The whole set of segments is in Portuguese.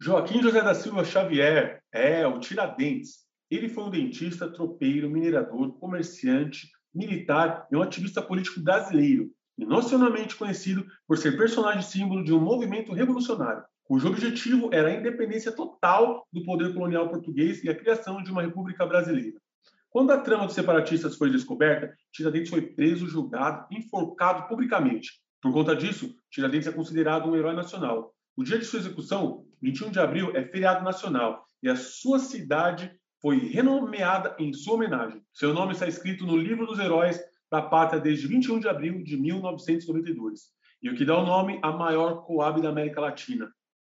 Joaquim José da Silva Xavier é o Tiradentes. Ele foi um dentista, tropeiro, minerador, comerciante, militar e um ativista político brasileiro, e nacionalmente conhecido por ser personagem símbolo de um movimento revolucionário, cujo objetivo era a independência total do poder colonial português e a criação de uma república brasileira. Quando a trama dos separatistas foi descoberta, Tiradentes foi preso, julgado e enforcado publicamente. Por conta disso, Tiradentes é considerado um herói nacional. O dia de sua execução, 21 de abril, é feriado nacional e a sua cidade foi renomeada em sua homenagem. Seu nome está escrito no Livro dos Heróis da Pátria desde 21 de abril de 1992, e o que dá o nome à maior coab da América Latina,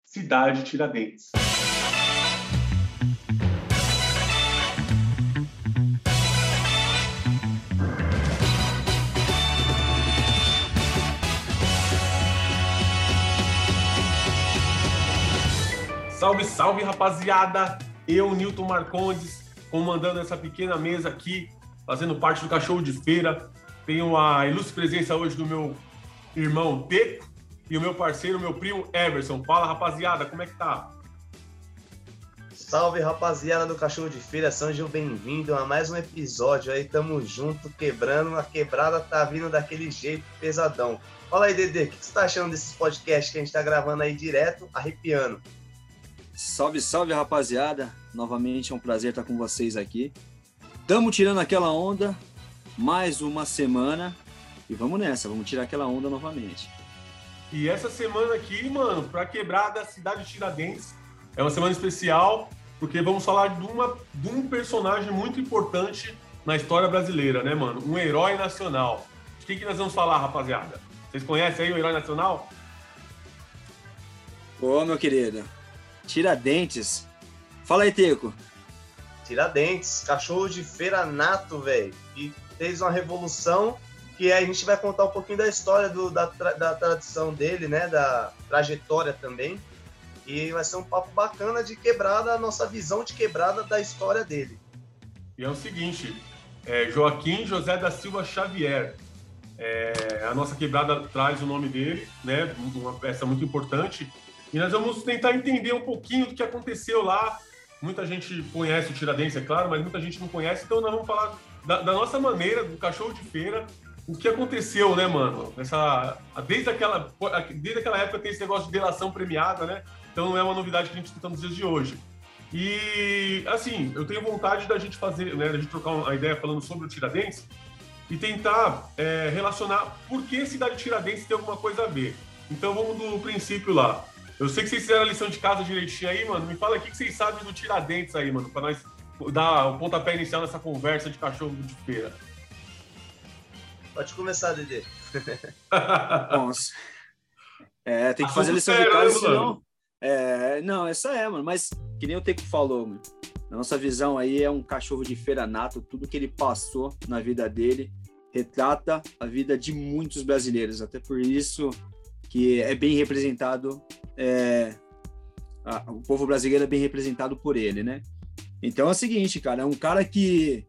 Cidade Tiradentes. Salve, salve, rapaziada! Eu, Newton Marcondes, comandando essa pequena mesa aqui, fazendo parte do Cachorro de Feira. Tenho a ilustre presença hoje do meu irmão Teco e o meu parceiro, meu primo Everson. Fala, rapaziada, como é que tá? Salve, rapaziada do Cachorro de Feira, sejam bem-vindos a mais um episódio aí, tamo junto, quebrando, a quebrada tá vindo daquele jeito pesadão. Fala aí, Dedê, o que você tá achando desses podcasts que a gente tá gravando aí direto, arrepiando? Salve, salve, rapaziada. Novamente é um prazer estar com vocês aqui. Tamo tirando aquela onda, mais uma semana. E vamos nessa, vamos tirar aquela onda novamente. E essa semana aqui, mano, para quebrar da cidade de Tiradentes, é uma semana especial, porque vamos falar de, uma, de um personagem muito importante na história brasileira, né, mano? Um herói nacional. De quem que nós vamos falar, rapaziada? Vocês conhecem aí o herói nacional? Ô, meu querido, Tiradentes. Fala aí, Teco. Tiradentes, cachorro de feira nato, velho. E fez uma revolução que a gente vai contar um pouquinho da história do, da, da tradição dele, né? Da trajetória também. E vai ser um papo bacana de quebrada, a nossa visão de quebrada da história dele. E é o seguinte, é Joaquim José da Silva Xavier. É, a nossa quebrada traz o nome dele, né? Uma peça muito importante e nós vamos tentar entender um pouquinho do que aconteceu lá. Muita gente conhece o Tiradentes, é claro, mas muita gente não conhece, então nós vamos falar da, da nossa maneira, do cachorro de feira, o que aconteceu, né, mano? Essa, desde, aquela, desde aquela época tem esse negócio de delação premiada, né? Então não é uma novidade que a gente escuta nos dias de hoje. E, assim, eu tenho vontade da gente fazer, né, da gente trocar uma ideia falando sobre o Tiradentes e tentar é, relacionar por que cidade de Tiradentes tem alguma coisa a ver. Então vamos do princípio lá. Eu sei que vocês fizeram a lição de casa direitinho aí, mano. Me fala o que vocês sabem do Tiradentes aí, mano, pra nós dar o pontapé inicial nessa conversa de cachorro de feira. Pode começar, Dedê. Nossa. É, tem que fazer a lição de casa, senão. É, não, essa é, mano. Mas que nem o Teco falou, mano. Na nossa visão aí é um cachorro de feira nato, tudo que ele passou na vida dele retrata a vida de muitos brasileiros. Até por isso que é bem representado, é, a, o povo brasileiro é bem representado por ele, né? Então é o seguinte, cara, é um cara que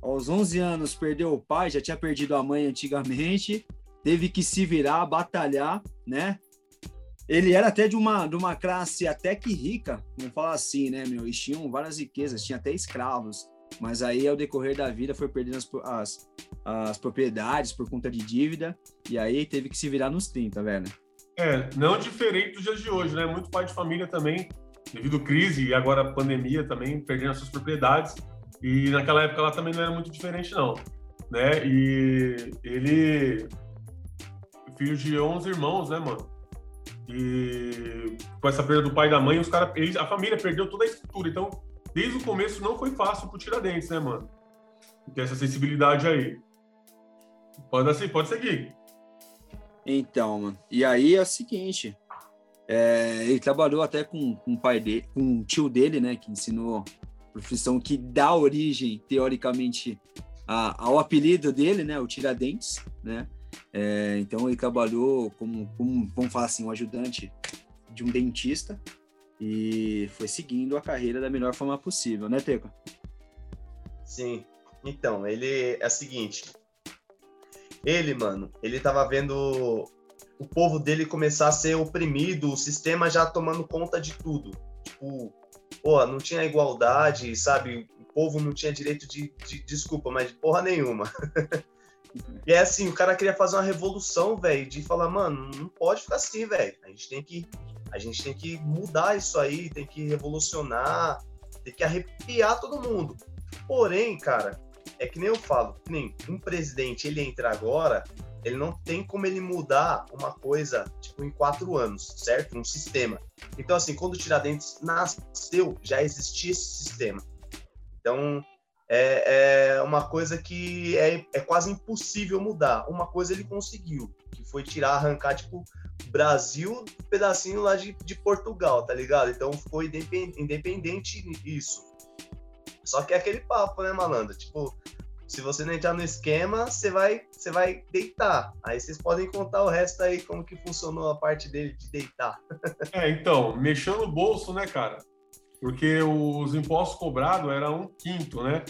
aos 11 anos perdeu o pai, já tinha perdido a mãe antigamente, teve que se virar, batalhar, né? Ele era até de uma, de uma classe até que rica, vamos falar assim, né, meu? Eles tinham várias riquezas, tinha até escravos. Mas aí, ao decorrer da vida, foi perdendo as, as, as propriedades por conta de dívida. E aí teve que se virar nos 30, velho. É, não diferente dos dias de hoje, né? Muito pai de família também, devido à crise e agora a pandemia também, perdendo as suas propriedades. E naquela época lá também não era muito diferente, não. Né? E ele. Filho de 11 irmãos, né, mano? E com essa perda do pai e da mãe, os cara, a família perdeu toda a estrutura. Então, desde o começo não foi fácil pro Tiradentes, né, mano? Ter essa sensibilidade aí. Pode, assim, pode seguir. Então, mano. E aí é o seguinte. É, ele trabalhou até com, com o pai dele, com o tio dele, né? Que ensinou profissão que dá origem, teoricamente, a, ao apelido dele, né? O Tiradentes, né? É, então ele trabalhou como, como, vamos falar assim, um ajudante de um dentista e foi seguindo a carreira da melhor forma possível, né, Teco? Sim. Então, ele é o seguinte. Ele, mano, ele tava vendo o povo dele começar a ser oprimido, o sistema já tomando conta de tudo. Tipo, pô, não tinha igualdade, sabe? O povo não tinha direito de, de desculpa, mas de porra nenhuma. e é assim, o cara queria fazer uma revolução, velho, de falar, mano, não pode ficar assim, velho. A gente tem que a gente tem que mudar isso aí, tem que revolucionar, tem que arrepiar todo mundo. Porém, cara, é que nem eu falo, nem um presidente, ele entra agora, ele não tem como ele mudar uma coisa, tipo, em quatro anos, certo? Um sistema. Então, assim, quando o Tiradentes nasceu, já existia esse sistema. Então, é, é uma coisa que é, é quase impossível mudar. Uma coisa ele conseguiu, que foi tirar, arrancar, tipo, Brasil um pedacinho lá de, de Portugal, tá ligado? Então, ficou independente isso. Só que é aquele papo, né, malandro? Tipo, se você não entrar no esquema, você vai, você vai deitar. Aí vocês podem contar o resto aí, como que funcionou a parte dele de deitar. É, então, mexeu no bolso, né, cara? Porque os impostos cobrados era um quinto, né?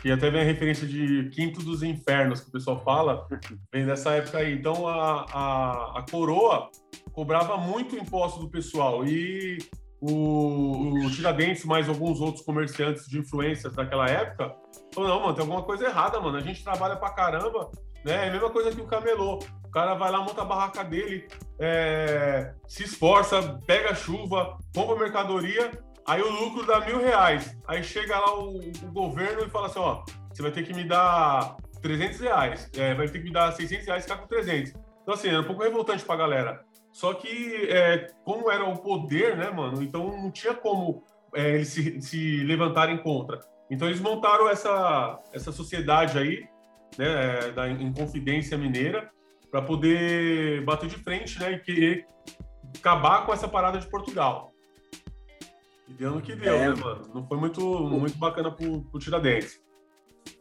Que até vem a referência de quinto dos infernos, que o pessoal fala, vem dessa época aí. Então, a, a, a coroa cobrava muito imposto do pessoal e o, o Tiradentes, mais alguns outros comerciantes de influências daquela época, falou, não, mano, tem alguma coisa errada, mano. A gente trabalha pra caramba, né? É a mesma coisa que o camelô. O cara vai lá, monta a barraca dele, é, se esforça, pega chuva, compra mercadoria, aí o lucro dá mil reais. Aí chega lá o, o governo e fala assim, ó, você vai ter que me dar 300 reais, é, vai ter que me dar 600 reais e ficar com 300. Então, assim, é um pouco revoltante pra galera. Só que, é, como era o poder, né, mano? Então não tinha como é, eles se, se levantarem contra. Então eles montaram essa, essa sociedade aí, né, da Inconfidência Mineira, para poder bater de frente, né, e querer acabar com essa parada de Portugal. E deu no que deu, é. né, mano? Não foi muito, muito bacana pro, pro Tiradentes.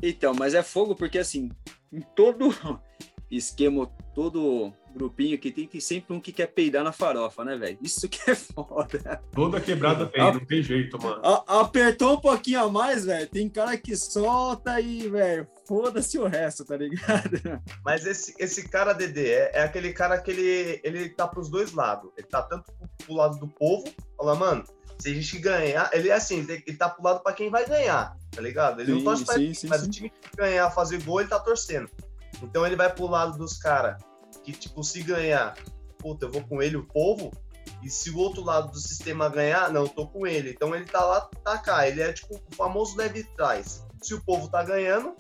Então, mas é fogo porque, assim, em todo esquema, todo grupinho que tem, tem sempre um que quer peidar na farofa, né, velho? Isso que é foda. Toda quebrada tem, não tem jeito, mano. A, apertou um pouquinho a mais, velho. Tem cara que solta aí, velho. Foda-se o resto, tá ligado? Mas esse, esse cara, Dedê, é, é, aquele cara que ele, ele tá pros dois lados. Ele tá tanto pro, pro lado do povo, fala, mano, se a gente ganhar, ele é assim, ele tá pro lado pra quem vai ganhar, tá ligado? Ele sim, não torce pra sim, sim, mas sim. o time que ganhar, fazer gol, ele tá torcendo. Então ele vai pro lado dos caras que, tipo, se ganhar, puta, eu vou com ele, o povo, e se o outro lado do sistema ganhar, não, eu tô com ele. Então ele tá lá, tá cá. Ele é tipo o famoso leve trás. Se o povo tá ganhando,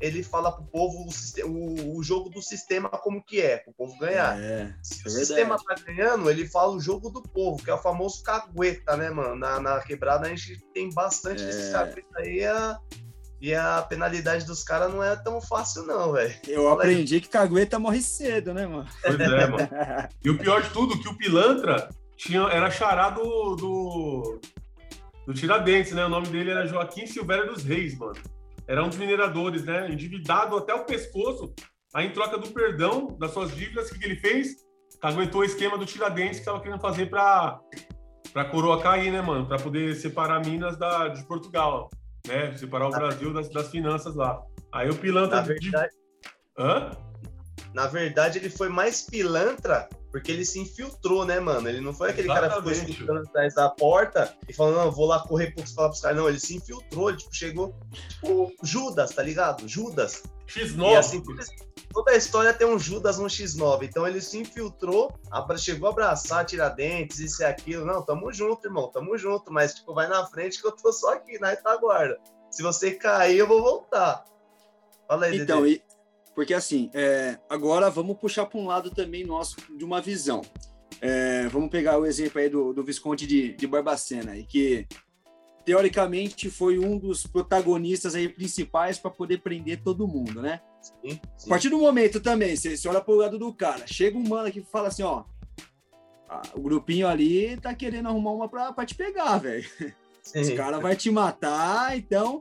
ele fala pro povo o, o, o, jogo do sistema como que é, pro povo ganhar. É, se é o sistema tá ganhando, ele fala o jogo do povo, que é o famoso cagueta, né, mano? Na, na quebrada a gente tem bastante é. esse cagueta aí. A e a penalidade dos caras não é tão fácil, não, velho. Eu Fala aprendi aí. que cagueta morre cedo, né, mano? Pois é, mano. E o pior de tudo, que o pilantra tinha, era charado do, do Tiradentes, né? O nome dele era Joaquim Silvério dos Reis, mano. Era um dos mineradores, né? Endividado até o pescoço. Aí, em troca do perdão das suas dívidas, o que, que ele fez? Aguentou o esquema do Tiradentes que estava querendo fazer para a coroa cair, né, mano? Para poder separar Minas da, de Portugal né? Separar o Brasil das, das finanças lá. Aí o pilantra. Na verdade, de... Hã? Na verdade, ele foi mais pilantra porque ele se infiltrou, né, mano? Ele não foi aquele Exatamente. cara que ficou escutando atrás da porta e falando, não, vou lá correr para falar pros caras. Não, ele se infiltrou, ele tipo, chegou, tipo, Judas, tá ligado? Judas. X9. E assim, toda a história tem um Judas no X9. Então ele se infiltrou, chegou a abraçar Tiradentes, isso e aquilo. Não, tamo junto, irmão, tamo junto. Mas, tipo, vai na frente que eu tô só aqui na retaguarda. Se você cair, eu vou voltar. Fala aí, Então, e, porque assim, é, agora vamos puxar para um lado também nosso de uma visão. É, vamos pegar o exemplo aí do, do Visconde de, de Barbacena, que teoricamente foi um dos protagonistas aí principais para poder prender todo mundo, né? Sim, sim. A partir do momento também, você, você olha pro lado do cara, chega um mano que fala assim, ó, o grupinho ali tá querendo arrumar uma pra, pra te pegar, velho. Os caras vai te matar, então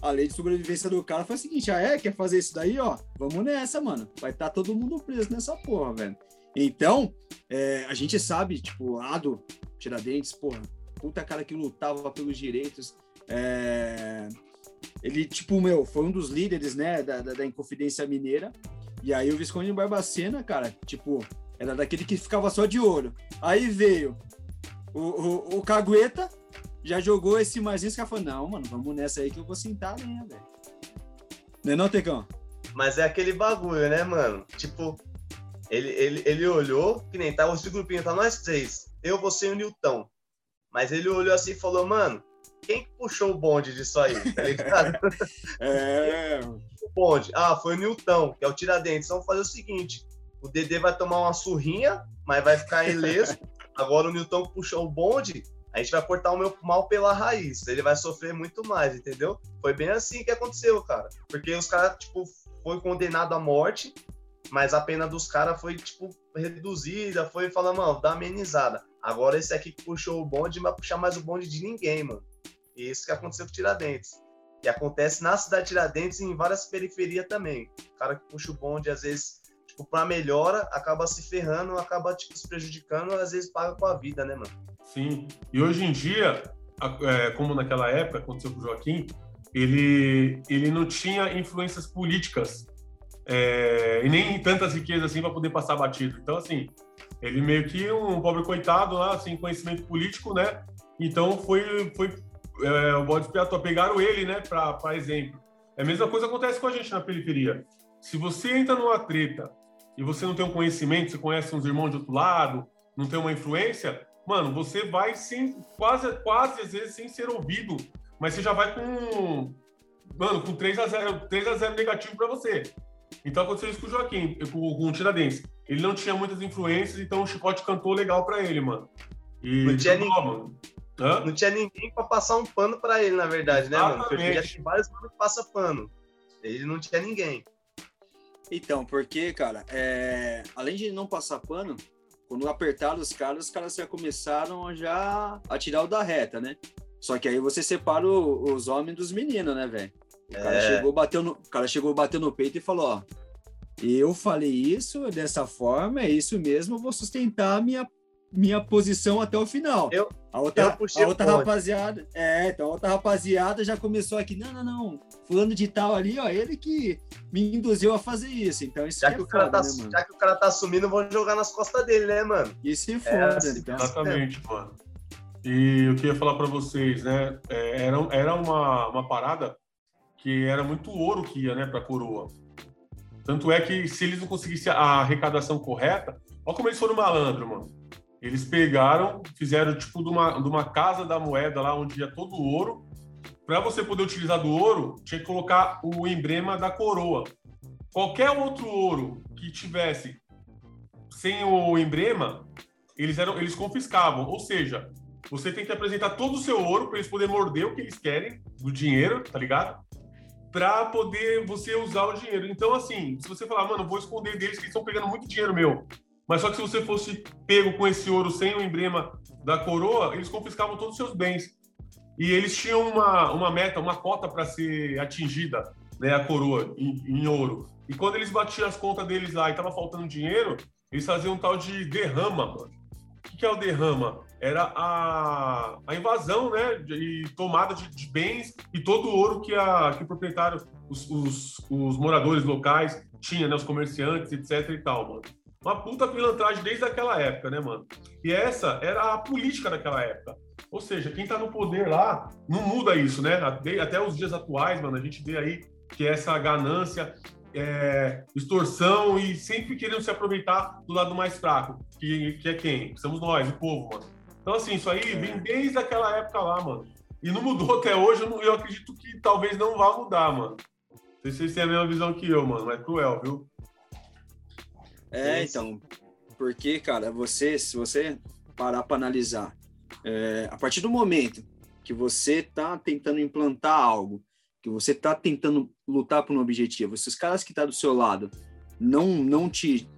a lei de sobrevivência do cara foi a seguinte: ah, é? Quer fazer isso daí, ó? Vamos nessa, mano. Vai estar tá todo mundo preso nessa porra, velho. Então, é, a gente sabe, tipo, Ado, Tiradentes, porra, puta cara que lutava pelos direitos. É... Ele, tipo, meu, foi um dos líderes, né, da, da, da Inconfidência Mineira. E aí o Visconde de Barbacena, cara, tipo, era daquele que ficava só de ouro. Aí veio o, o, o Cagueta, já jogou esse marzinho, os caras falaram, não, mano, vamos nessa aí que eu vou sentar né, velho. Não é não, Tecão? Mas é aquele bagulho, né, mano? Tipo, ele, ele, ele olhou, que nem tá os grupinhos, tá nós três. Eu, você e o Nilton. Mas ele olhou assim e falou, mano, quem puxou o bonde disso aí, tá ligado? é. O bonde. Ah, foi o Nilton, que é o Tiradentes. Então, vamos fazer o seguinte: o Dedê vai tomar uma surrinha, mas vai ficar ileso. Agora o Nilton puxou o bonde, a gente vai cortar o meu mal pela raiz. Ele vai sofrer muito mais, entendeu? Foi bem assim que aconteceu, cara. Porque os caras, tipo, foi condenado à morte, mas a pena dos caras foi, tipo, reduzida, foi falando, mano, dá amenizada. Agora esse aqui que puxou o bonde não vai puxar mais o bonde de ninguém, mano. E isso que aconteceu com Tiradentes. E acontece na cidade de Tiradentes e em várias periferias também. O cara que puxa o bonde, às vezes, tipo, pra melhora, acaba se ferrando, acaba, tipo, se prejudicando, às vezes paga com a vida, né, mano? Sim. E hoje em dia, é, como naquela época aconteceu com o Joaquim, ele, ele não tinha influências políticas é, e nem tantas riquezas assim para poder passar batido. Então, assim, ele meio que um pobre coitado lá, sem conhecimento político, né? Então foi, foi é, o bode expiatório, pegaram ele, né, para exemplo. É a mesma coisa acontece com a gente na periferia. Se você entra numa treta e você não tem um conhecimento, você conhece uns irmãos de outro lado, não tem uma influência, mano, você vai sem, quase, quase às vezes sem ser ouvido, mas você já vai com, mano, com 3 a 0 3 a 0 negativo para você. Então aconteceu isso com o Joaquim, com, com o Tiradentes. Ele não tinha muitas influências, então o chicote cantou legal para ele, mano. E não tinha, ninguém, mano. não tinha ninguém para passar um pano para ele, na verdade, né, Exatamente. mano? Porque vários manos que passam pano. Ele não tinha ninguém. Então, porque, cara, é... além de não passar pano, quando apertaram os caras, os caras já começaram já a tirar o da reta, né? Só que aí você separa o, os homens dos meninos, né, velho? O cara, é. chegou, bateu no, o cara chegou, bateu no peito e falou, ó, eu falei isso dessa forma, é isso mesmo, eu vou sustentar a minha, minha posição até o final. Eu, a outra, a outra rapaziada, é, então a outra rapaziada já começou aqui, não, não, não, fulano de tal ali, ó, ele que me induziu a fazer isso, então isso já que, é o cara foda, tá, né, Já que o cara tá assumindo, vou jogar nas costas dele, né, mano? Isso é foda, é então. Exatamente, mano. E eu queria falar para vocês, né, é, era, era uma, uma parada que era muito ouro que ia, né, pra coroa. Tanto é que se eles não conseguissem a arrecadação correta, olha como eles foram malandro, mano. Eles pegaram, fizeram tipo de uma, de uma casa da moeda lá onde ia todo o ouro. Para você poder utilizar do ouro, tinha que colocar o emblema da coroa. Qualquer outro ouro que tivesse sem o emblema, eles eram eles confiscavam. Ou seja, você tem que apresentar todo o seu ouro para eles poderem morder o que eles querem do dinheiro, tá ligado? Para poder você usar o dinheiro. Então, assim, se você falar, mano, vou esconder deles que eles estão pegando muito dinheiro meu, mas só que se você fosse pego com esse ouro sem o emblema da coroa, eles confiscavam todos os seus bens. E eles tinham uma, uma meta, uma cota para ser atingida, né, a coroa em, em, ouro. E quando eles batiam as contas deles lá e tava faltando dinheiro, eles faziam um tal de derrama, mano. O que, que é o derrama? Era a, a invasão, né, e tomada de, de, bens e todo o ouro que, a, que o proprietário, os, os, os moradores locais tinha, né, os comerciantes, etc e tal, mano. Uma puta pilantragem desde aquela época, né, mano? E essa era a política daquela época. Ou seja, quem tá no poder lá não muda isso, né? Até os dias atuais, mano, a gente vê aí que essa ganância, é, extorsão e sempre querendo se aproveitar do lado mais fraco, que, que é quem? Somos nós, o povo, mano. Então, assim, isso aí vem desde aquela época lá, mano. E não mudou até hoje, eu, não, eu acredito que talvez não vá mudar, mano. Não sei se vocês têm a mesma visão que eu, mano, mas é cruel, viu? É, então, porque, cara, você, se você parar para analisar, é, a partir do momento que você tá tentando implantar algo, que você tá tentando lutar por um objetivo, se os caras que estão tá do seu lado não não te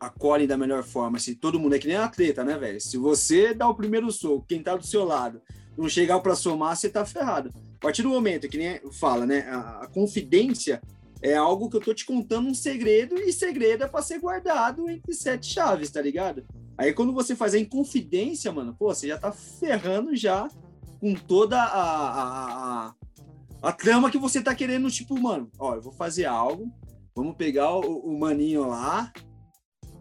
acolhem da melhor forma, se todo mundo é que nem atleta, né, velho? Se você dá o primeiro soco, quem tá do seu lado não chegar para somar, você tá ferrado. A partir do momento que nem fala, né, a, a confidência é algo que eu tô te contando um segredo e segredo é para ser guardado entre sete chaves, tá ligado? Aí quando você faz a inconfidência, mano, pô, você já tá ferrando já com toda a, a, a, a trama que você tá querendo, tipo, mano, ó, eu vou fazer algo, vamos pegar o, o maninho lá,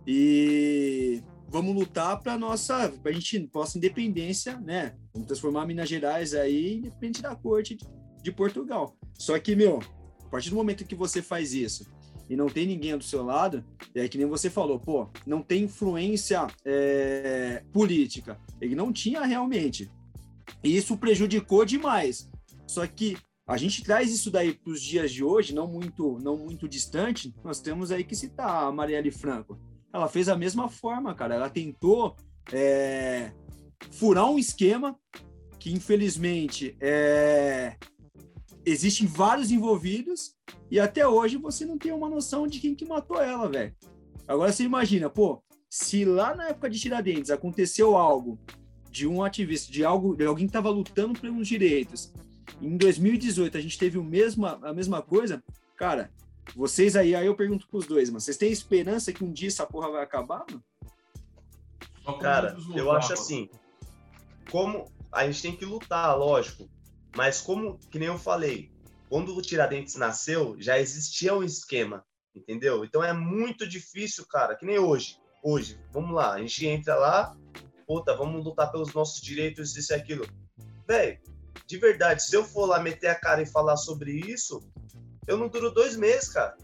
E vamos lutar para nossa, para a gente nossa independência, né? Vamos transformar Minas Gerais aí independente da corte de, de Portugal. Só que, meu, partir do momento que você faz isso e não tem ninguém do seu lado, é que nem você falou, pô, não tem influência é, política. Ele não tinha realmente. E isso prejudicou demais. Só que a gente traz isso daí para os dias de hoje, não muito, não muito distante. Nós temos aí que citar a Marielle Franco. Ela fez a mesma forma, cara. Ela tentou é, furar um esquema que, infelizmente, é, existem vários envolvidos e até hoje você não tem uma noção de quem que matou ela, velho. Agora você imagina, pô, se lá na época de Tiradentes aconteceu algo de um ativista, de algo, de alguém que estava lutando pelos direitos, em 2018 a gente teve o mesma, a mesma coisa, cara, vocês aí, aí eu pergunto pros dois, mas vocês têm esperança que um dia essa porra vai acabar, mano? Cara, eu acho assim, como a gente tem que lutar, lógico, mas como, que nem eu falei, quando o Tiradentes nasceu, já existia um esquema, entendeu? Então é muito difícil, cara, que nem hoje. Hoje, vamos lá, a gente entra lá, puta, vamos lutar pelos nossos direitos, isso e aquilo. Velho, de verdade, se eu for lá meter a cara e falar sobre isso, eu não duro dois meses, cara.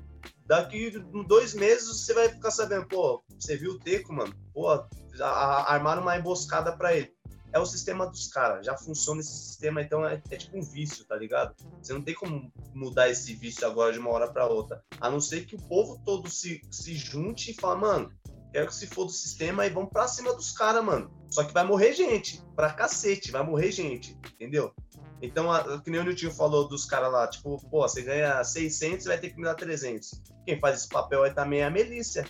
Daqui dois meses você vai ficar sabendo, pô, você viu o Teco, mano? Pô, armaram uma emboscada para ele é o sistema dos caras, já funciona esse sistema, então é, é, tipo um vício, tá ligado? Você não tem como mudar esse vício agora de uma hora para outra, a não ser que o povo todo se, se junte e fale, mano, quero que se for do sistema e vamos pra cima dos caras, mano. Só que vai morrer gente, pra cacete, vai morrer gente, entendeu? Então, a, que nem o Nilton falou dos caras lá, tipo, pô, você ganha 600, vai ter que me dar 300. Quem faz esse papel aí também é a milícia.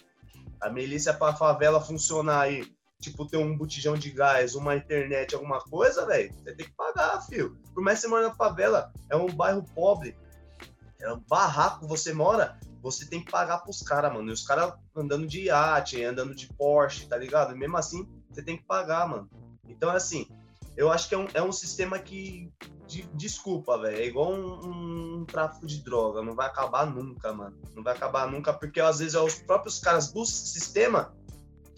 A milícia pra favela funcionar aí tipo, ter um botijão de gás, uma internet, alguma coisa, velho, você tem que pagar, filho. Por mais que você mora na favela, é um bairro pobre, é um barraco, você mora, você tem que pagar pros caras, mano. E os caras andando de iate, andando de Porsche, tá ligado? E mesmo assim, você tem que pagar, mano. Então, assim, eu acho que é um, é um sistema que. De, desculpa, velho. É igual um, um, um, tráfico de droga. Não vai acabar nunca, mano. Não vai acabar nunca, porque às vezes é os próprios caras do sistema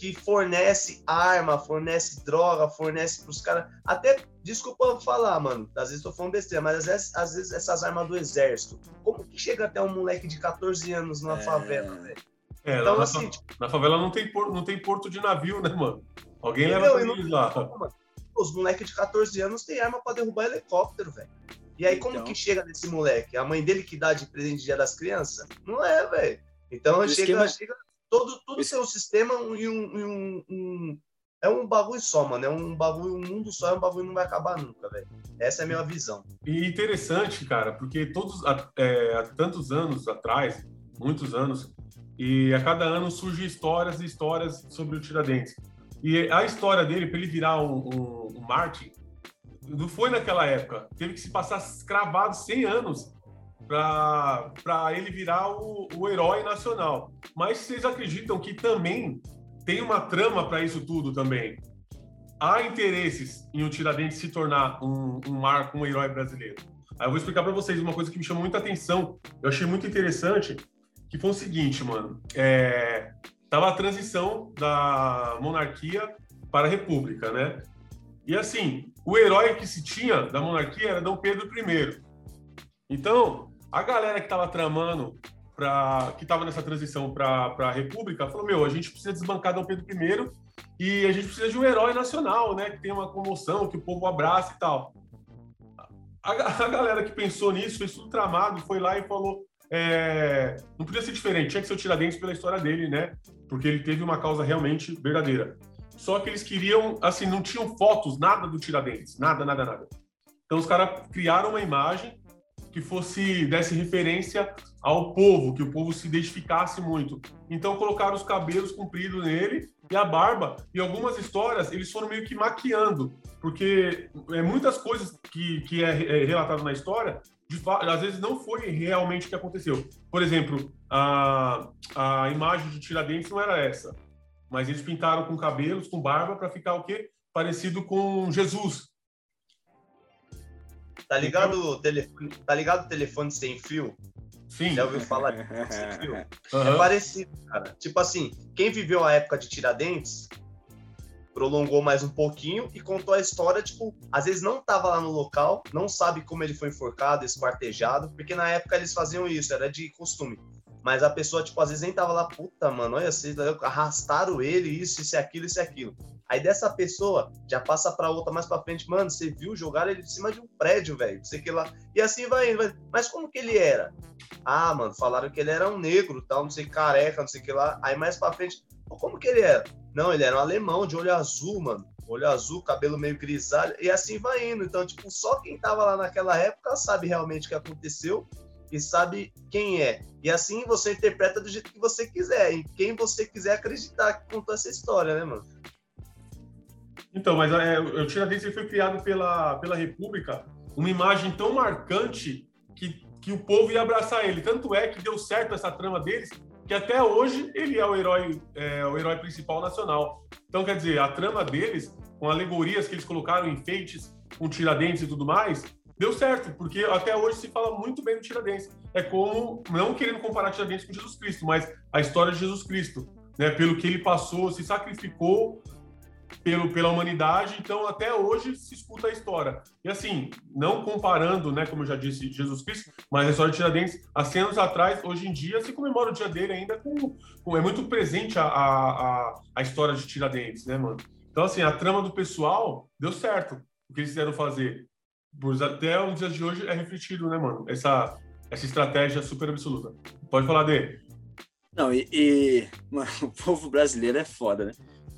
que fornece arma, fornece droga, fornece pros caras. Até, desculpa falar, mano, às vezes tô falando besteira, mas às vezes, às vezes essas armas do exército, como que chega até um moleque de 14 anos numa é... favela, velho? É, então, na, assim, tipo... na favela não tem, porto, não tem porto de navio, né, mano? Alguém leva pra eles lá. Mano, os moleques de 14 anos têm arma pra derrubar helicóptero, velho. E aí, como então... que chega nesse moleque? A mãe dele que dá de presente de dia das crianças? Não é, velho. Então, chega, esquema... chega Todo, tudo Esse... tem um sistema e um, um, um, É um bagulho só, mano. É um bagulho, um mundo só, é um bagulho que não vai acabar nunca, velho. Essa é a minha visão. E interessante, cara, porque todos é, há tantos anos atrás, muitos anos, e a cada ano surgem histórias e histórias sobre o Tiradentes. E a história dele, para ele virar um, um, um Martin, não foi naquela época. Teve que se passar cravado 100 anos para ele virar o, o, herói nacional. Mas vocês acreditam que também tem uma trama para isso tudo também? Há interesses em o Tiradentes se tornar um, um marco, um herói brasileiro. Aí eu vou explicar para vocês uma coisa que me chamou muita atenção, eu achei muito interessante, que foi o seguinte, mano. É, tava a transição da monarquia para a república, né? E assim, o herói que se tinha da monarquia era Dom Pedro I. Então, a galera que estava tramando, pra, que estava nessa transição para a República, falou: meu, a gente precisa desbancar Dom Pedro I e a gente precisa de um herói nacional, né? Que tem uma comoção, que o povo abraça e tal. A, a galera que pensou nisso, fez tudo tramado, foi lá e falou: é, não podia ser diferente, tinha que ser o Tiradentes pela história dele, né? Porque ele teve uma causa realmente verdadeira. Só que eles queriam, assim, não tinham fotos, nada do Tiradentes, nada, nada, nada. Então os caras criaram uma imagem que fosse desse referência ao povo, que o povo se identificasse muito. Então colocaram os cabelos compridos nele e a barba. E algumas histórias eles foram meio que maquiando, porque é, muitas coisas que, que é, é relatado na história, de, às vezes não foi realmente o que aconteceu. Por exemplo, a, a imagem de Tiradentes não era essa, mas eles pintaram com cabelos, com barba, para ficar o quê? Parecido com Jesus. Tá ligado o telefone, tá ligado o telefone sem fio? Sim. Já ouviu falar disso? Uhum. É parecido, cara. Tipo assim, quem viveu a época de Tiradentes prolongou mais um pouquinho e contou a história, tipo, às vezes não tava lá no local, não sabe como ele foi enforcado, esquartejado, porque na época eles faziam isso, era de costume. Mas a pessoa, tipo, às vezes nem tava lá, puta, mano, olha, vocês arrastaram ele, isso, isso e aquilo, isso e aquilo. Aí dessa pessoa já passa para outra mais para frente, mano, você viu jogar ele de cima de um prédio, velho, sei que lá. E assim vai indo. Mas como que ele era? Ah, mano, falaram que ele era um negro, tal, não sei, careca, não sei o que lá. Aí mais para frente, como que ele era? Não, ele era um alemão de olho azul, mano. Olho azul, cabelo meio grisalho, e assim vai indo. Então, tipo, só quem tava lá naquela época sabe realmente o que aconteceu e sabe quem é. E assim você interpreta do jeito que você quiser, em quem você quiser acreditar que contou essa história, né, mano? Então, mas é, o Tiradentes foi criado pela, pela República uma imagem tão marcante que, que o povo ia abraçar ele. Tanto é que deu certo essa trama deles, que até hoje ele é o herói, é, o herói principal nacional. Então, quer dizer, a trama deles, com alegorias que eles colocaram, enfeites, com Tiradentes e tudo mais, deu certo, porque até hoje se fala muito bem do Tiradentes. É como, não querendo comparar Tiradentes com Jesus Cristo, mas a história de Jesus Cristo, né? Pelo que ele passou, se sacrificou pelo, pela humanidade, então até hoje se escuta a história. E assim, não comparando, né, como eu já disse, Jesus Cristo, mas a história de Tiradentes, há 100 anos atrás, hoje em dia, se comemora o dia dele ainda com. com é muito presente a, a, a história de Tiradentes, né, mano? Então, assim, a trama do pessoal deu certo. O que eles quiseram fazer. Até os dias de hoje é refletido, né, mano? Essa, essa estratégia super absoluta. Pode falar, Dê. Não, e, e mano, o povo brasileiro é foda, né?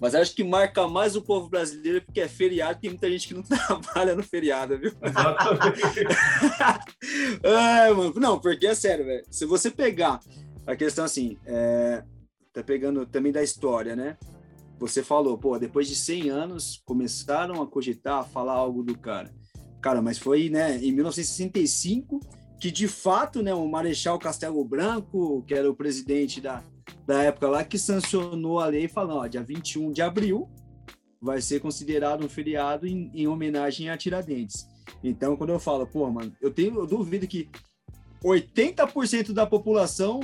Mas acho que marca mais o povo brasileiro porque é feriado, tem muita gente que não trabalha no feriado, viu? Exatamente. é, mano, não, porque é sério, velho. Se você pegar a questão assim, é, tá pegando também da história, né? Você falou, pô, depois de 100 anos começaram a cogitar, a falar algo do cara. Cara, mas foi, né, em 1965 que de fato, né, o Marechal Castelo Branco, que era o presidente da, da época lá, que sancionou a lei falando, ó, dia 21 de abril vai ser considerado um feriado em, em homenagem a Tiradentes. Então, quando eu falo, pô, mano, eu tenho, eu duvido que 80% da população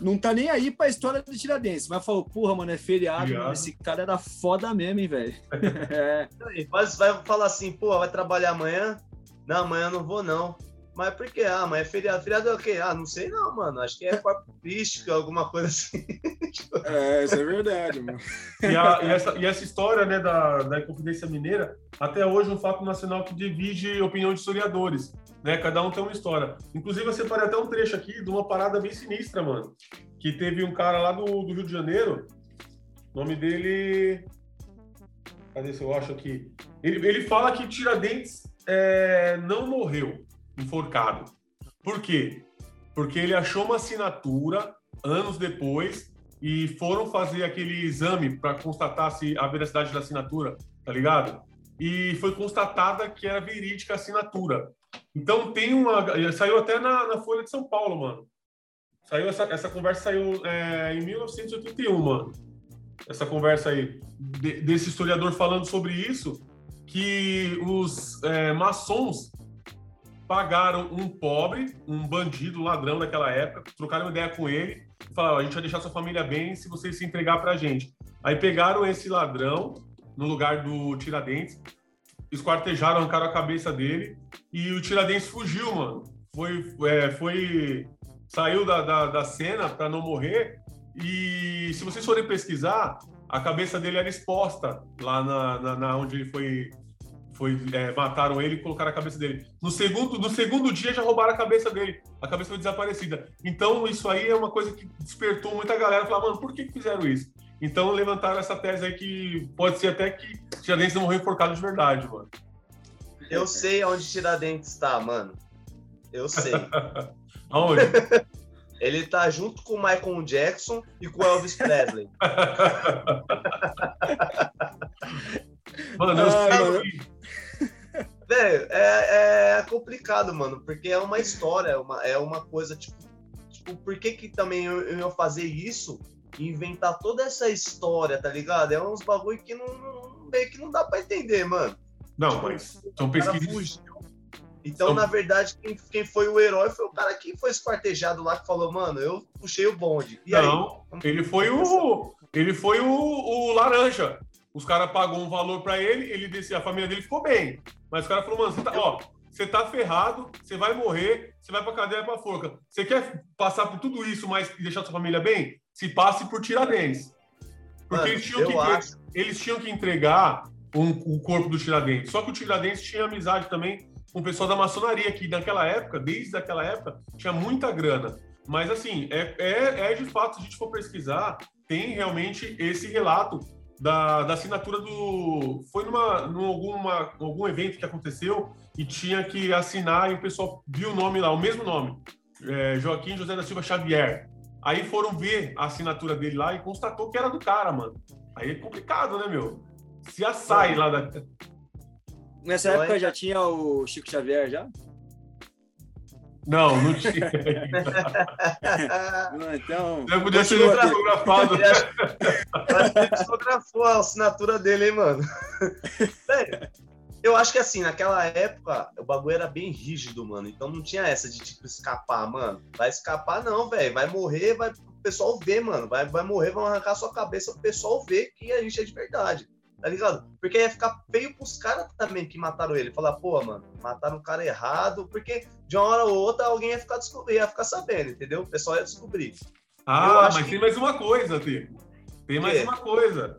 não tá nem aí pra história do Tiradentes, mas falou, porra, mano, é feriado, mano, esse cara era foda mesmo, hein, velho. é. Vai falar assim, pô, vai trabalhar amanhã? Não, amanhã não vou, não. Mas por quê? Ah, mas é feriado. Feriado é o quê? Ah, não sei não, mano. Acho que é corpo crístico, alguma coisa assim. é, isso é verdade, mano. E, a, e, essa, e essa história né, da, da Inconfidência Mineira, até hoje é um fato nacional que divide opinião de historiadores. Né? Cada um tem uma história. Inclusive, eu separei até um trecho aqui de uma parada bem sinistra, mano. Que teve um cara lá do, do Rio de Janeiro, o nome dele. Cadê se eu acho aqui? Ele, ele fala que Tiradentes é, não morreu enforcado. Por quê? Porque ele achou uma assinatura anos depois e foram fazer aquele exame para constatar se a veracidade da assinatura, tá ligado? E foi constatada que era verídica a assinatura. Então tem uma. Saiu até na, na Folha de São Paulo, mano. Saiu essa, essa conversa saiu é, em 1981, mano. Essa conversa aí de, desse historiador falando sobre isso, que os é, maçons pagaram um pobre, um bandido, ladrão daquela época, trocaram uma ideia com ele e falaram: a gente vai deixar sua família bem se você se entregar pra gente. Aí pegaram esse ladrão no lugar do Tiradentes, esquartejaram, arrancaram a cabeça dele e o Tiradentes fugiu, mano. Foi, é, foi saiu da, da, da cena para não morrer e se vocês forem pesquisar, a cabeça dele era exposta lá na, na, na onde ele foi foi é, mataram ele e colocaram a cabeça dele. No segundo, no segundo dia já roubaram a cabeça dele. A cabeça foi desaparecida. Então isso aí é uma coisa que despertou muita galera falar, mano, por que, que fizeram isso? Então levantaram essa tese aí que pode ser até que Tiradentes não morreu enforcado de verdade, mano. Eu sei onde Tiradentes está, mano. Eu sei. Aonde? Ele tá junto com o Michael Jackson e com o Elvis Presley. mano, eu ah, sei. Velho, é, é, complicado, mano, porque é uma história, é uma, é uma coisa, tipo, tipo, por que que também eu, eu ia fazer isso e inventar toda essa história, tá ligado? É uns bagulho que não, não meio que não dá pra entender, mano. Não, tipo, mas são pesquisas... Então, na verdade, quem, quem, foi o herói foi o cara que foi esquartejado lá, que falou, mano, eu puxei o bonde. E Não, aí? ele foi o. Ele foi o, o laranja. Os caras pagou um valor para ele, ele disse, a família dele ficou bem. Mas o cara falou, mano, você tá, ó, você tá ferrado, você vai morrer, você vai pra cadeia pra forca. Você quer passar por tudo isso, mas deixar sua família bem? Se passe por Tiradentes. Porque mano, eles, tinham que, acho... eles tinham que entregar um, o corpo do Tiradentes. Só que o Tiradentes tinha amizade também com o pessoal da maçonaria, que naquela época, desde aquela época, tinha muita grana. Mas, assim, é, é, é de fato, se a gente for pesquisar, tem realmente esse relato da, da assinatura do. Foi numa, num alguma, algum evento que aconteceu e tinha que assinar e o pessoal viu o nome lá, o mesmo nome, é, Joaquim José da Silva Xavier. Aí foram ver a assinatura dele lá e constatou que era do cara, mano. Aí é complicado, né, meu? Se assai lá da. Nessa época já tinha o Chico Xavier já? Não, não tinha. então. Já podia ser fotografado. Fotografou a assinatura dele, hein, mano? eu acho que assim, naquela época, o bagulho era bem rígido, mano. Então não tinha essa de tipo escapar, mano. Vai escapar, não, velho. Vai morrer, vai o pessoal ver, mano. Vai, vai morrer, vão arrancar sua cabeça o pessoal ver que a gente é de verdade tá ligado? Porque ia ficar feio pros caras também que mataram ele. Falar, pô, mano, mataram o cara errado, porque de uma hora ou outra alguém ia ficar, ia ficar sabendo, entendeu? O pessoal ia descobrir. Ah, mas que... tem mais uma coisa, Tico. Tem mais uma coisa.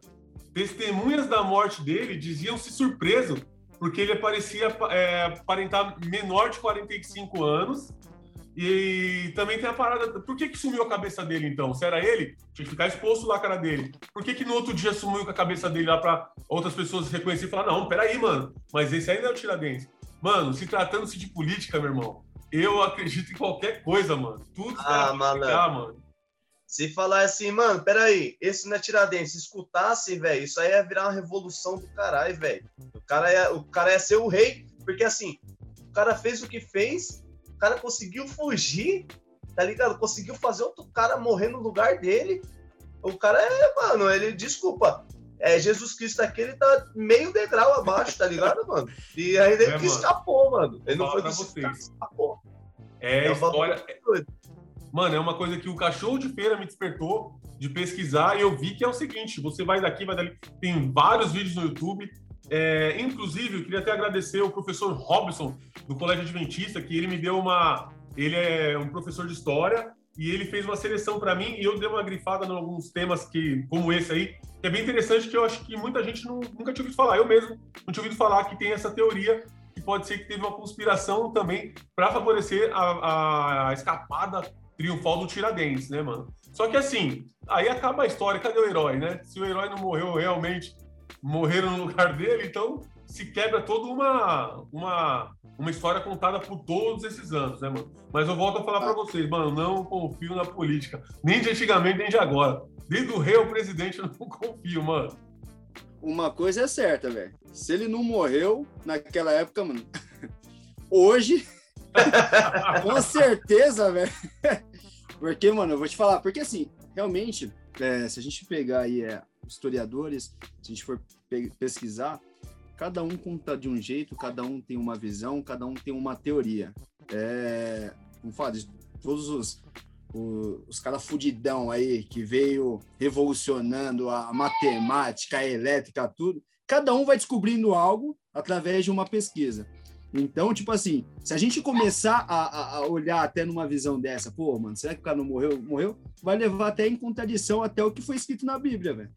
Testemunhas da morte dele diziam-se surpreso, porque ele parecia é, aparentar menor de 45 anos e também tem a parada. Por que, que sumiu a cabeça dele, então? Se era ele, tinha que ficar exposto lá a cara dele. Por que, que no outro dia sumiu com a cabeça dele lá para outras pessoas reconhecerem e falar: não, peraí, mano, mas esse aí não é o Tiradentes. Mano, se tratando-se de política, meu irmão, eu acredito em qualquer coisa, mano. Tudo ah, mano. mano. Se falar assim, mano, peraí, esse não é Tiradentes, se escutasse, velho, isso aí ia virar uma revolução do caralho, velho. O cara, ia, o cara ia ser o rei, porque assim, o cara fez o que fez, cara conseguiu fugir, tá ligado? Conseguiu fazer outro cara morrer no lugar dele. O cara é, mano, ele, desculpa, é, Jesus Cristo aqui, ele tá meio degrau abaixo, tá ligado, mano? E ainda ele é, escapou, mano. Ele não foi pra vocês. escapou. É, é história. Mano, é uma coisa que o cachorro de feira me despertou de pesquisar e eu vi que é o seguinte: você vai daqui, vai dali. Tem vários vídeos no YouTube. É, inclusive, eu queria até agradecer o professor Robson, do Colégio Adventista, que ele me deu uma. Ele é um professor de história e ele fez uma seleção para mim e eu dei uma grifada em alguns temas que, como esse aí, que é bem interessante, que eu acho que muita gente não, nunca tinha ouvido falar. Eu mesmo não tinha ouvido falar que tem essa teoria que pode ser que teve uma conspiração também para favorecer a, a escapada triunfal do Tiradentes, né, mano? Só que assim, aí acaba a história, cadê o herói, né? Se o herói não morreu realmente morreram no lugar dele, então se quebra toda uma, uma, uma história contada por todos esses anos, né, mano? Mas eu volto a falar para vocês, mano, não confio na política, nem de antigamente, nem de agora. Desde o rei ao presidente eu não confio, mano. Uma coisa é certa, velho. Se ele não morreu naquela época, mano, hoje, com certeza, velho. Porque, mano, eu vou te falar, porque assim, realmente, é, se a gente pegar aí é, historiadores, se a gente for pesquisar, cada um conta de um jeito, cada um tem uma visão, cada um tem uma teoria. É, como fala, todos os, os, os caras fudidão aí que veio revolucionando a matemática, a elétrica, tudo, cada um vai descobrindo algo através de uma pesquisa. Então, tipo assim, se a gente começar a, a, olhar até numa visão dessa, pô, mano, será que o cara não morreu? Morreu? Vai levar até em contradição até o que foi escrito na Bíblia, velho.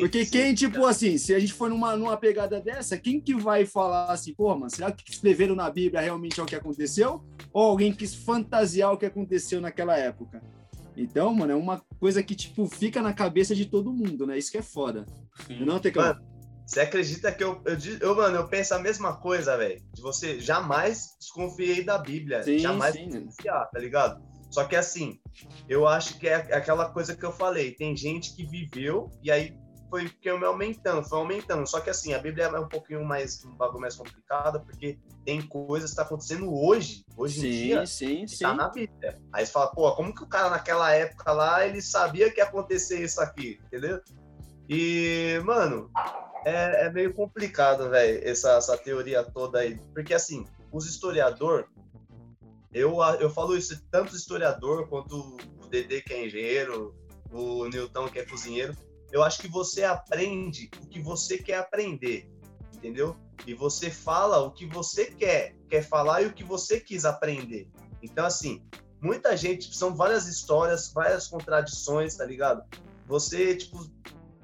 Porque sim, quem, tipo assim, se a gente for numa, numa pegada dessa, quem que vai falar assim, pô, mano, será que escreveram na Bíblia realmente é o que aconteceu? Ou alguém quis fantasiar o que aconteceu naquela época? Então, mano, é uma coisa que, tipo, fica na cabeça de todo mundo, né? Isso que é foda. Sim. Não tem mano, você acredita que eu, eu, eu, mano, eu penso a mesma coisa, velho? De você jamais desconfiei da Bíblia. Sim, jamais sim. desconfiar, tá ligado? Só que assim, eu acho que é aquela coisa que eu falei. Tem gente que viveu e aí foi que eu me aumentando, foi aumentando. Só que assim, a Bíblia é um pouquinho mais um bagulho mais complicado, porque tem coisas que tá acontecendo hoje, hoje sim, em dia, sim, sim. tá na Bíblia. Aí você fala, pô, como que o cara naquela época lá, ele sabia que ia acontecer isso aqui, entendeu? E, mano, é, é meio complicado, velho, essa, essa teoria toda aí. Porque, assim, os historiadores, eu, eu falo isso, tanto o historiador quanto o Dedê, que é engenheiro, o Newton, que é cozinheiro, eu acho que você aprende o que você quer aprender, entendeu? E você fala o que você quer, quer falar e o que você quis aprender. Então, assim, muita gente, são várias histórias, várias contradições, tá ligado? Você, tipo,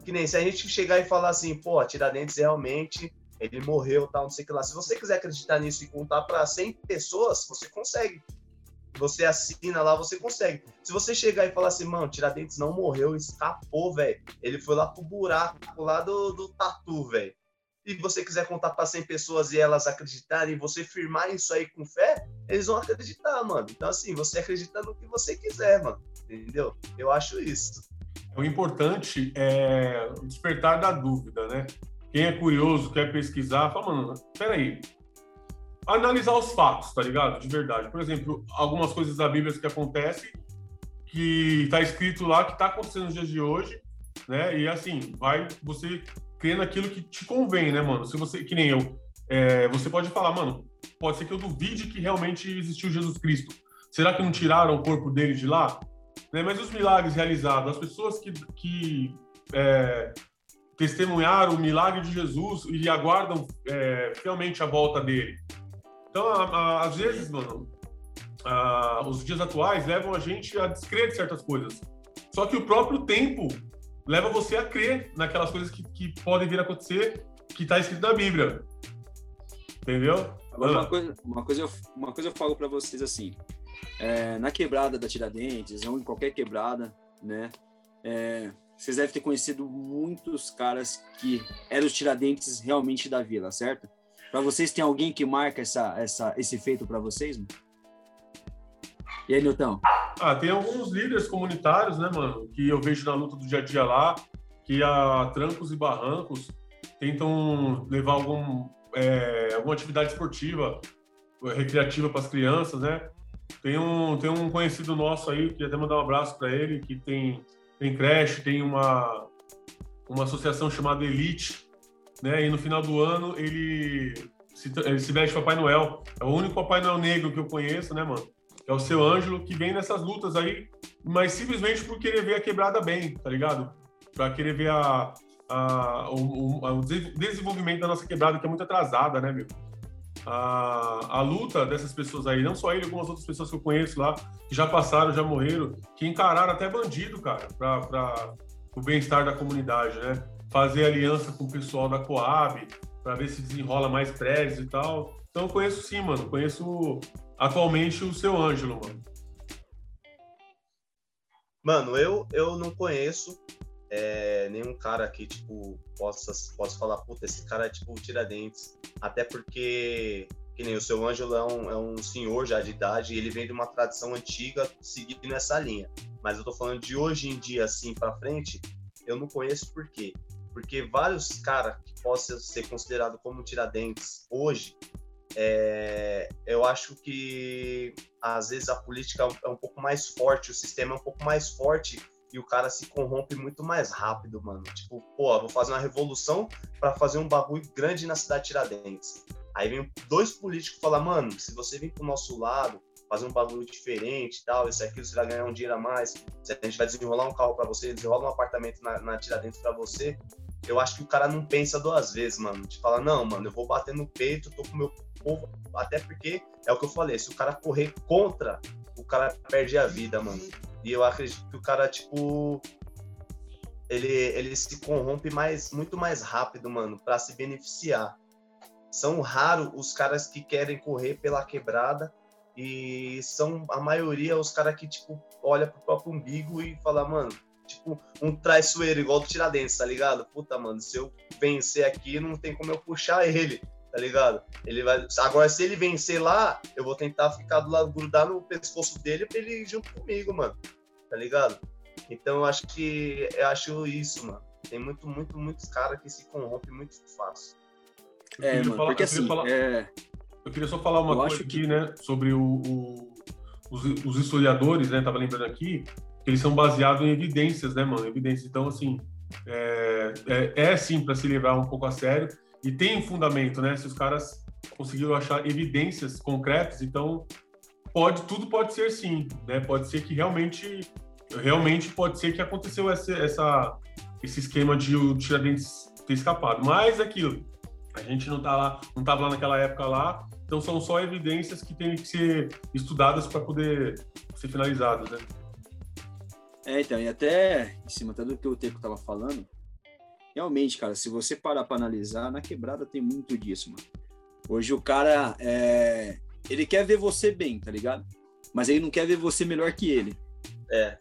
que nem se a gente chegar e falar assim, pô, Tiradentes realmente, ele morreu, tal, não sei o que lá. Se você quiser acreditar nisso e contar para 100 pessoas, você consegue. Você assina lá, você consegue. Se você chegar e falar assim, mano, Tiradentes não morreu, escapou, velho. Ele foi lá pro buraco lá do, do tatu, velho. E você quiser contar para 100 pessoas e elas acreditarem, você firmar isso aí com fé, eles vão acreditar, mano. Então, assim, você acredita no que você quiser, mano. Entendeu? Eu acho isso. O importante é despertar da dúvida, né? Quem é curioso, quer pesquisar, fala, mano, peraí. Analisar os fatos, tá ligado? De verdade. Por exemplo, algumas coisas da Bíblia que acontecem, que tá escrito lá, que tá acontecendo nos dias de hoje, né? E assim, vai você crer naquilo que te convém, né, mano? Se você, que nem eu, é, você pode falar, mano, pode ser que eu duvide que realmente existiu Jesus Cristo. Será que não tiraram o corpo dele de lá? Né? Mas os milagres realizados, as pessoas que, que é, testemunharam o milagre de Jesus e aguardam é, fielmente a volta dele. Então, a, a, às vezes, mano, a, os dias atuais levam a gente a descrer de certas coisas. Só que o próprio tempo leva você a crer naquelas coisas que, que podem vir a acontecer, que está escrito na Bíblia. Entendeu? Agora, uma coisa, uma coisa, eu, uma coisa eu falo para vocês assim: é, na quebrada da Tiradentes, ou em qualquer quebrada, né? É, vocês devem ter conhecido muitos caras que eram os Tiradentes realmente da vila, certo? Para vocês, tem alguém que marca essa, essa, esse feito para vocês? Mano? E aí, Nilton? Ah, tem alguns líderes comunitários, né, mano, que eu vejo na luta do dia a dia lá, que a trancos e barrancos tentam levar algum, é, alguma atividade esportiva, recreativa para as crianças, né? Tem um, tem um conhecido nosso aí, queria até mandar um abraço para ele, que tem, tem creche, tem uma, uma associação chamada Elite, né? E no final do ano ele se, ele se veste Papai Noel. É o único Papai Noel negro que eu conheço, né, mano? É o seu Ângelo, que vem nessas lutas aí, mas simplesmente por querer ver a quebrada bem, tá ligado? Pra querer ver a, a, o, o, o desenvolvimento da nossa quebrada, que é muito atrasada, né, meu? A, a luta dessas pessoas aí, não só ele, algumas outras pessoas que eu conheço lá, que já passaram, já morreram, que encararam até bandido, cara, para o bem-estar da comunidade, né? Fazer aliança com o pessoal da Coab, para ver se desenrola mais prédios e tal. Então eu conheço sim, mano. Conheço atualmente o seu Ângelo, mano. Mano, eu, eu não conheço, é, nenhum cara que, tipo, possa, possa falar, puta, esse cara é tipo Tiradentes. Até porque, que nem o seu Ângelo é um, é um senhor já de idade e ele vem de uma tradição antiga seguindo essa linha. Mas eu tô falando de hoje em dia, assim, pra frente, eu não conheço por quê. Porque vários caras que possam ser considerados como Tiradentes hoje, é, eu acho que às vezes a política é um pouco mais forte, o sistema é um pouco mais forte e o cara se corrompe muito mais rápido, mano. Tipo, pô, vou fazer uma revolução para fazer um bagulho grande na cidade de Tiradentes. Aí vem dois políticos falar, mano, se você vir pro nosso lado, fazer um bagulho diferente tal, isso aqui, você vai ganhar um dinheiro a mais, a gente vai desenrolar um carro para você, desenrola um apartamento na, na Tiradentes para você, eu acho que o cara não pensa duas vezes, mano. De falar, não, mano, eu vou bater no peito, tô com o meu povo, até porque é o que eu falei, se o cara correr contra, o cara perde a vida, mano. E eu acredito que o cara, tipo, ele, ele se corrompe mais, muito mais rápido, mano, para se beneficiar. São raros os caras que querem correr pela quebrada e são a maioria os caras que, tipo, olha pro próprio umbigo e fala, mano, tipo, um traiçoeiro igual do Tiradentes, tá ligado? Puta, mano, se eu vencer aqui, não tem como eu puxar ele tá ligado? Ele vai. Agora, se ele vencer lá, eu vou tentar ficar do lado, grudar no pescoço dele pra ele ir junto comigo, mano. Tá ligado? Então eu acho que. Eu acho isso, mano. Tem muito, muito, muitos caras que se corrompem muito fácil. É, mano, falar, porque assim. Falar, é... Eu queria só falar uma eu coisa aqui, que... né? Sobre o, o os, os, historiadores, né? Tava lembrando aqui, que eles são baseados em evidências, né, mano? Evidências. Então, assim, é, é, é sim para se levar um pouco a sério e tem um fundamento, né? Se os caras conseguiram achar evidências concretas, então pode tudo pode ser sim, né? Pode ser que realmente realmente pode ser que aconteceu essa, essa esse esquema de o Tiradentes ter escapado. Mas aquilo, a gente não tá lá, não estava lá naquela época lá, então são só evidências que têm que ser estudadas para poder ser finalizadas, né? É, então, e até em cima até do que o Teco tava falando, realmente, cara, se você parar para analisar, na quebrada tem muito disso, mano. Hoje o cara, é... ele quer ver você bem, tá ligado? Mas ele não quer ver você melhor que ele. É.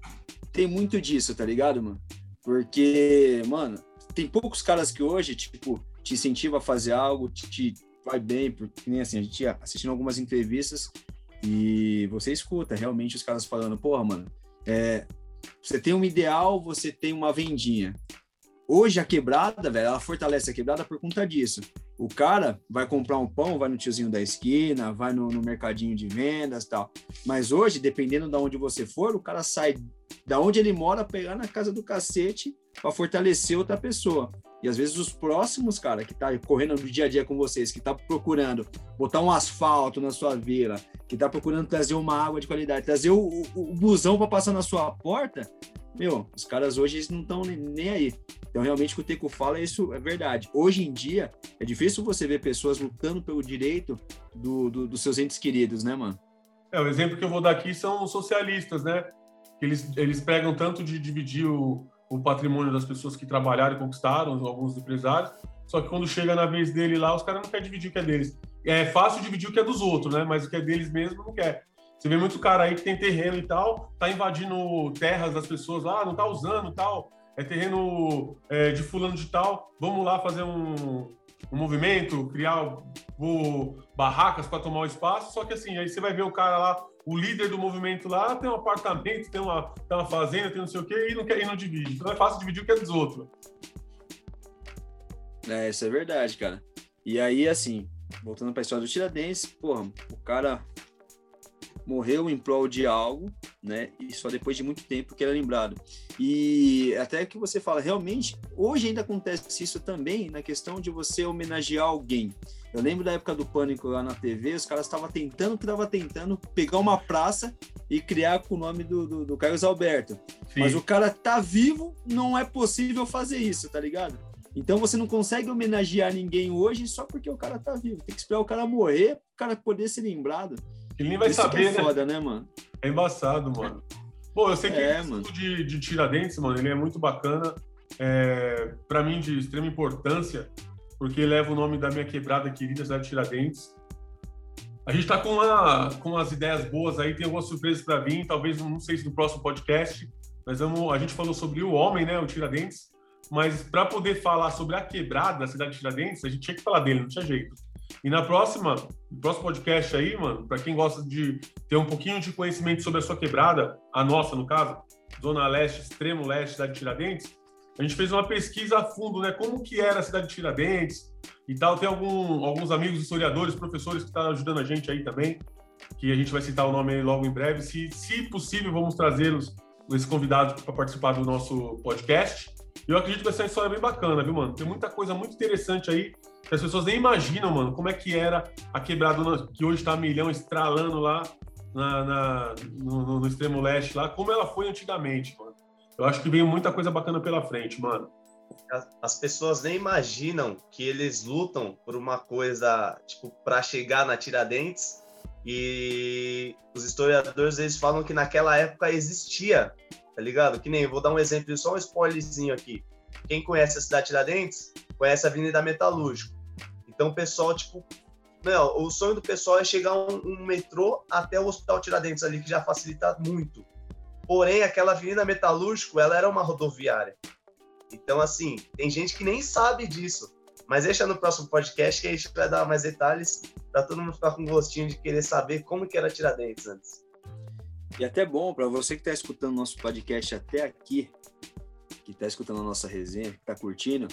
Tem muito disso, tá ligado, mano? Porque, mano, tem poucos caras que hoje, tipo, te incentivam a fazer algo, te, te vai bem, porque nem assim, a gente assistindo algumas entrevistas e você escuta realmente os caras falando, porra, mano, é, você tem um ideal, você tem uma vendinha. Hoje a quebrada, velho, ela fortalece a quebrada por conta disso. O cara vai comprar um pão, vai no tiozinho da esquina, vai no, no mercadinho de vendas tal. Mas hoje, dependendo de onde você for, o cara sai da onde ele mora, pegar na casa do cacete para fortalecer outra pessoa. E às vezes os próximos, cara, que tá correndo no dia a dia com vocês, que tá procurando botar um asfalto na sua vila, que tá procurando trazer uma água de qualidade, trazer o, o, o busão para passar na sua porta, meu, os caras hoje eles não estão nem, aí. Então, realmente, o que o Teco fala, isso é verdade. Hoje em dia, é difícil você ver pessoas lutando pelo direito do, do, dos seus entes queridos, né, mano? É, o exemplo que eu vou dar aqui são os socialistas, né? Eles, eles pregam tanto de dividir o, o patrimônio das pessoas que trabalharam e conquistaram, alguns empresários. Só que quando chega na vez dele lá, os caras não querem dividir o que é deles. É fácil dividir o que é dos outros, né? Mas o que é deles mesmo não quer. Você vê muito cara aí que tem terreno e tal, tá invadindo terras das pessoas lá, não tá usando tal. É terreno é, de fulano de tal. Vamos lá fazer um, um movimento, criar o, barracas para tomar o espaço. Só que assim, aí você vai ver o cara lá, o líder do movimento lá tem um apartamento, tem uma, tem uma fazenda, tem não sei o quê, e não, quer, e não divide. Então é fácil dividir o que é dos outros. É, isso é verdade, cara. E aí, assim, voltando para a história do Tiradentes, porra, o cara morreu em prol de algo, né? E só depois de muito tempo que era lembrado. E até que você fala, realmente, hoje ainda acontece isso também na questão de você homenagear alguém. Eu lembro da época do Pânico lá na TV, os caras estavam tentando, que estavam tentando pegar uma praça e criar com o nome do, do, do Carlos Alberto. Sim. Mas o cara tá vivo, não é possível fazer isso, tá ligado? Então você não consegue homenagear ninguém hoje só porque o cara tá vivo. Tem que esperar o cara morrer, o cara poder ser lembrado. Ele nem vai Isso saber, é né? foda, né, mano? É embaçado, mano. Bom, eu sei que é, o de, de Tiradentes, mano, ele é muito bacana. É, para mim, de extrema importância, porque leva o nome da minha quebrada querida, cidade de Tiradentes. A gente tá com, uma, com as ideias boas aí, tem algumas surpresas para vir, talvez, não sei se no próximo podcast, mas vamos, a gente falou sobre o homem, né, o Tiradentes, mas para poder falar sobre a quebrada, a cidade de Tiradentes, a gente tinha que falar dele, não tinha jeito. E na próxima, no próximo podcast aí, mano, para quem gosta de ter um pouquinho de conhecimento sobre a sua quebrada, a nossa, no caso, Zona Leste, extremo leste, cidade de Tiradentes, a gente fez uma pesquisa a fundo, né? Como que era a cidade de Tiradentes e tal. Tem algum, alguns amigos historiadores, professores que estão tá ajudando a gente aí também, que a gente vai citar o nome aí logo em breve. Se, se possível, vamos trazê-los, esse convidado, para participar do nosso podcast. Eu acredito que vai ser uma história bem bacana, viu, mano? Tem muita coisa muito interessante aí as pessoas nem imaginam, mano, como é que era a quebrada que hoje está milhão estralando lá na, na no, no, extremo leste lá, como ela foi antigamente, mano. Eu acho que veio muita coisa bacana pela frente, mano. As pessoas nem imaginam que eles lutam por uma coisa, tipo, para chegar na Tiradentes. E os historiadores eles falam que naquela época existia, tá ligado? Que nem, vou dar um exemplo, só um spoilerzinho aqui. Quem conhece a cidade de Tiradentes conhece a Avenida Metalúrgico. Então o pessoal, tipo, não, o sonho do pessoal é chegar um, um, metrô até o Hospital Tiradentes ali, que já facilita muito. Porém, aquela Avenida Metalúrgico, ela era uma rodoviária. Então, assim, tem gente que nem sabe disso. Mas deixa no próximo podcast que a gente vai dar mais detalhes para todo mundo ficar com gostinho de querer saber como que era Tiradentes antes. E até bom para você que está escutando nosso podcast até aqui, que está escutando a nossa resenha, que está curtindo,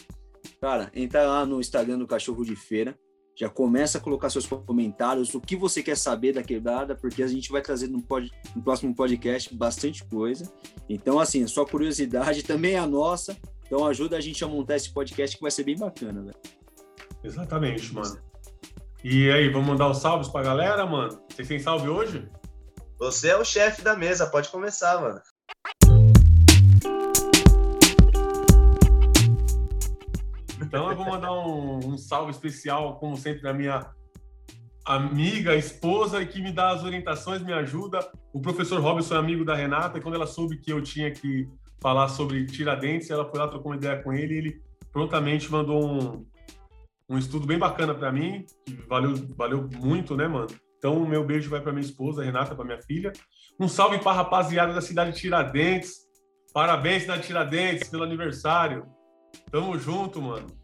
cara, entra lá no Instagram do Cachorro de Feira, já começa a colocar seus comentários, o que você quer saber da quebrada, porque a gente vai trazer no, pod, no próximo podcast bastante coisa. Então, assim, sua curiosidade também é a nossa, Então ajuda a gente a montar esse podcast que vai ser bem bacana, velho. Exatamente, mano. E aí, vamos mandar os salves pra galera, mano? Vocês têm salve hoje? Você é o chefe da mesa, pode começar, mano. Então eu vou mandar um, um salve especial, como sempre, da minha amiga, esposa, que me dá as orientações, me ajuda. O professor Robson é amigo da Renata, e quando ela soube que eu tinha que falar sobre Tiradentes, ela foi lá, trocou uma ideia com ele, e ele prontamente mandou um, um estudo bem bacana para mim, que valeu, valeu muito, né, mano? Então, meu beijo vai para minha esposa, Renata, para minha filha. Um salve para a rapaziada da cidade de Tiradentes. Parabéns, cidade de Tiradentes, pelo aniversário. Tamo junto, mano.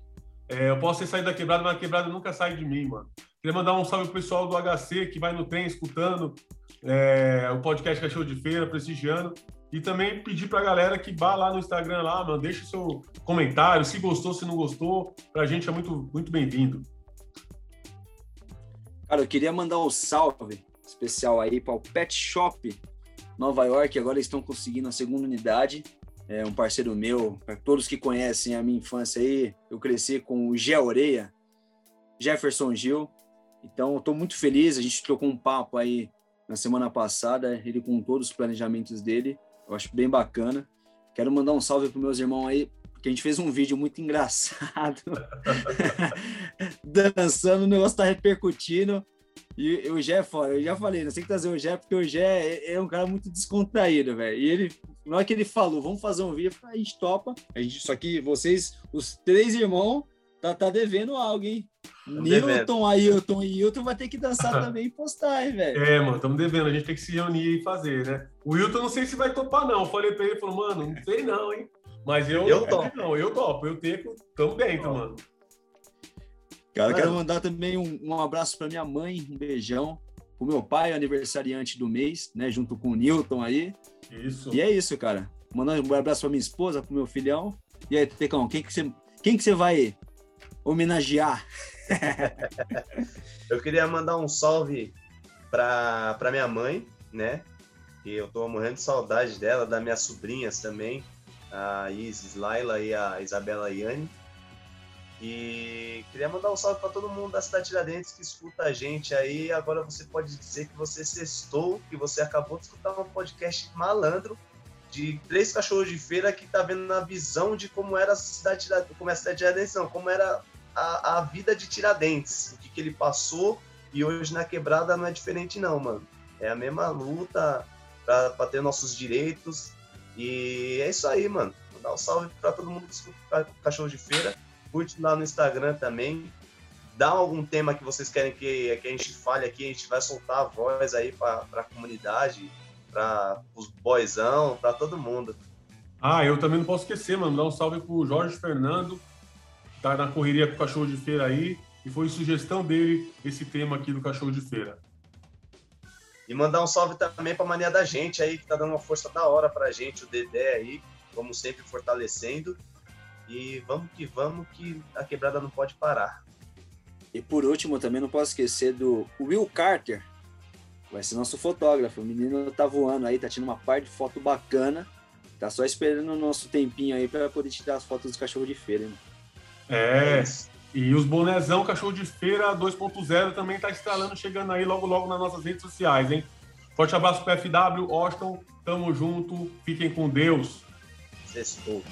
É, eu posso ter saído da quebrada, mas a quebrada nunca sai de mim, mano. Queria mandar um salve pro pessoal do HC que vai no trem escutando é, o podcast Cachorro de Feira, prestigiando. E também pedir pra galera que vá lá no Instagram lá, mano, deixa o seu comentário, se gostou, se não gostou. Pra gente é muito, muito bem-vindo. Cara, eu queria mandar um salve especial aí para o Pet Shop Nova York. Agora estão conseguindo a segunda unidade é um parceiro meu, para todos que conhecem a minha infância aí, eu cresci com o Gé Oreia, Jefferson Gil. Então, estou muito feliz. A gente trocou um papo aí na semana passada, ele com todos os planejamentos dele. Eu acho bem bacana. Quero mandar um salve para meus irmãos aí, porque a gente fez um vídeo muito engraçado. Dançando, o negócio está repercutindo. E o Gé, eu já falei, não sei que trazer o Gé, porque o Gé é, é um cara muito descontraído, velho. E ele, na hora que ele falou, vamos fazer um vídeo, a gente topa. A gente, só que vocês, os três irmãos, tá, tá devendo algo, hein? Newton, Ailton e Hilton vai ter que dançar também e postar, hein, velho? É, mano, estamos devendo, a gente tem que se reunir e fazer, né? O Hilton não sei se vai topar, não. Eu falei pra ele, ele falou, mano, não sei não, hein? Mas eu, eu topo. Não, eu topo, eu tenho, tamo dentro, mano. Cara, quero mandar também um, um abraço para minha mãe, um beijão. O meu pai, aniversariante do mês, né? Junto com o Newton aí. Isso. E é isso, cara. Mandando um abraço para minha esposa, pro meu filhão. E aí, Tecão, quem que você, quem que você vai homenagear? eu queria mandar um salve para minha mãe, né? Que eu tô morrendo de saudade dela, da minhas sobrinhas também, a Isis Laila e a Isabela Iane e queria mandar um salve para todo mundo da cidade de Tiradentes que escuta a gente aí. Agora você pode dizer que você sextou, que você acabou de escutar um podcast malandro de três cachorros de feira que tá vendo na visão de como era a cidade de Tiradentes, como é a cidade de Tiradentes, não, como era a, a vida de Tiradentes, o que, que ele passou e hoje na quebrada não é diferente não, mano. É a mesma luta para ter nossos direitos e é isso aí, mano. Vou dar um salve para todo mundo que escuta cachorro de feira curte lá no Instagram também. Dá algum tema que vocês querem que, que a gente fale aqui, a gente vai soltar a voz aí para a comunidade, para os boyzão, para todo mundo. Ah, eu também não posso esquecer, mano. Dar um salve pro Jorge Fernando, que tá na correria com o cachorro de feira aí, e foi sugestão dele esse tema aqui do cachorro de feira. E mandar um salve também pra mania da gente aí, que tá dando uma força da hora pra gente, o Dedé aí, como sempre fortalecendo. E vamos que vamos, que a quebrada não pode parar. E por último, também não posso esquecer do Will Carter, vai ser nosso fotógrafo. O menino tá voando aí, tá tirando uma parte de foto bacana. Tá só esperando o nosso tempinho aí para poder tirar as fotos dos cachorros de feira. Hein? É, e os bonezão cachorro de feira 2.0 também tá estralando, chegando aí logo logo nas nossas redes sociais, hein? Forte abraço pro FW, Austin, tamo junto, fiquem com Deus. Sextou.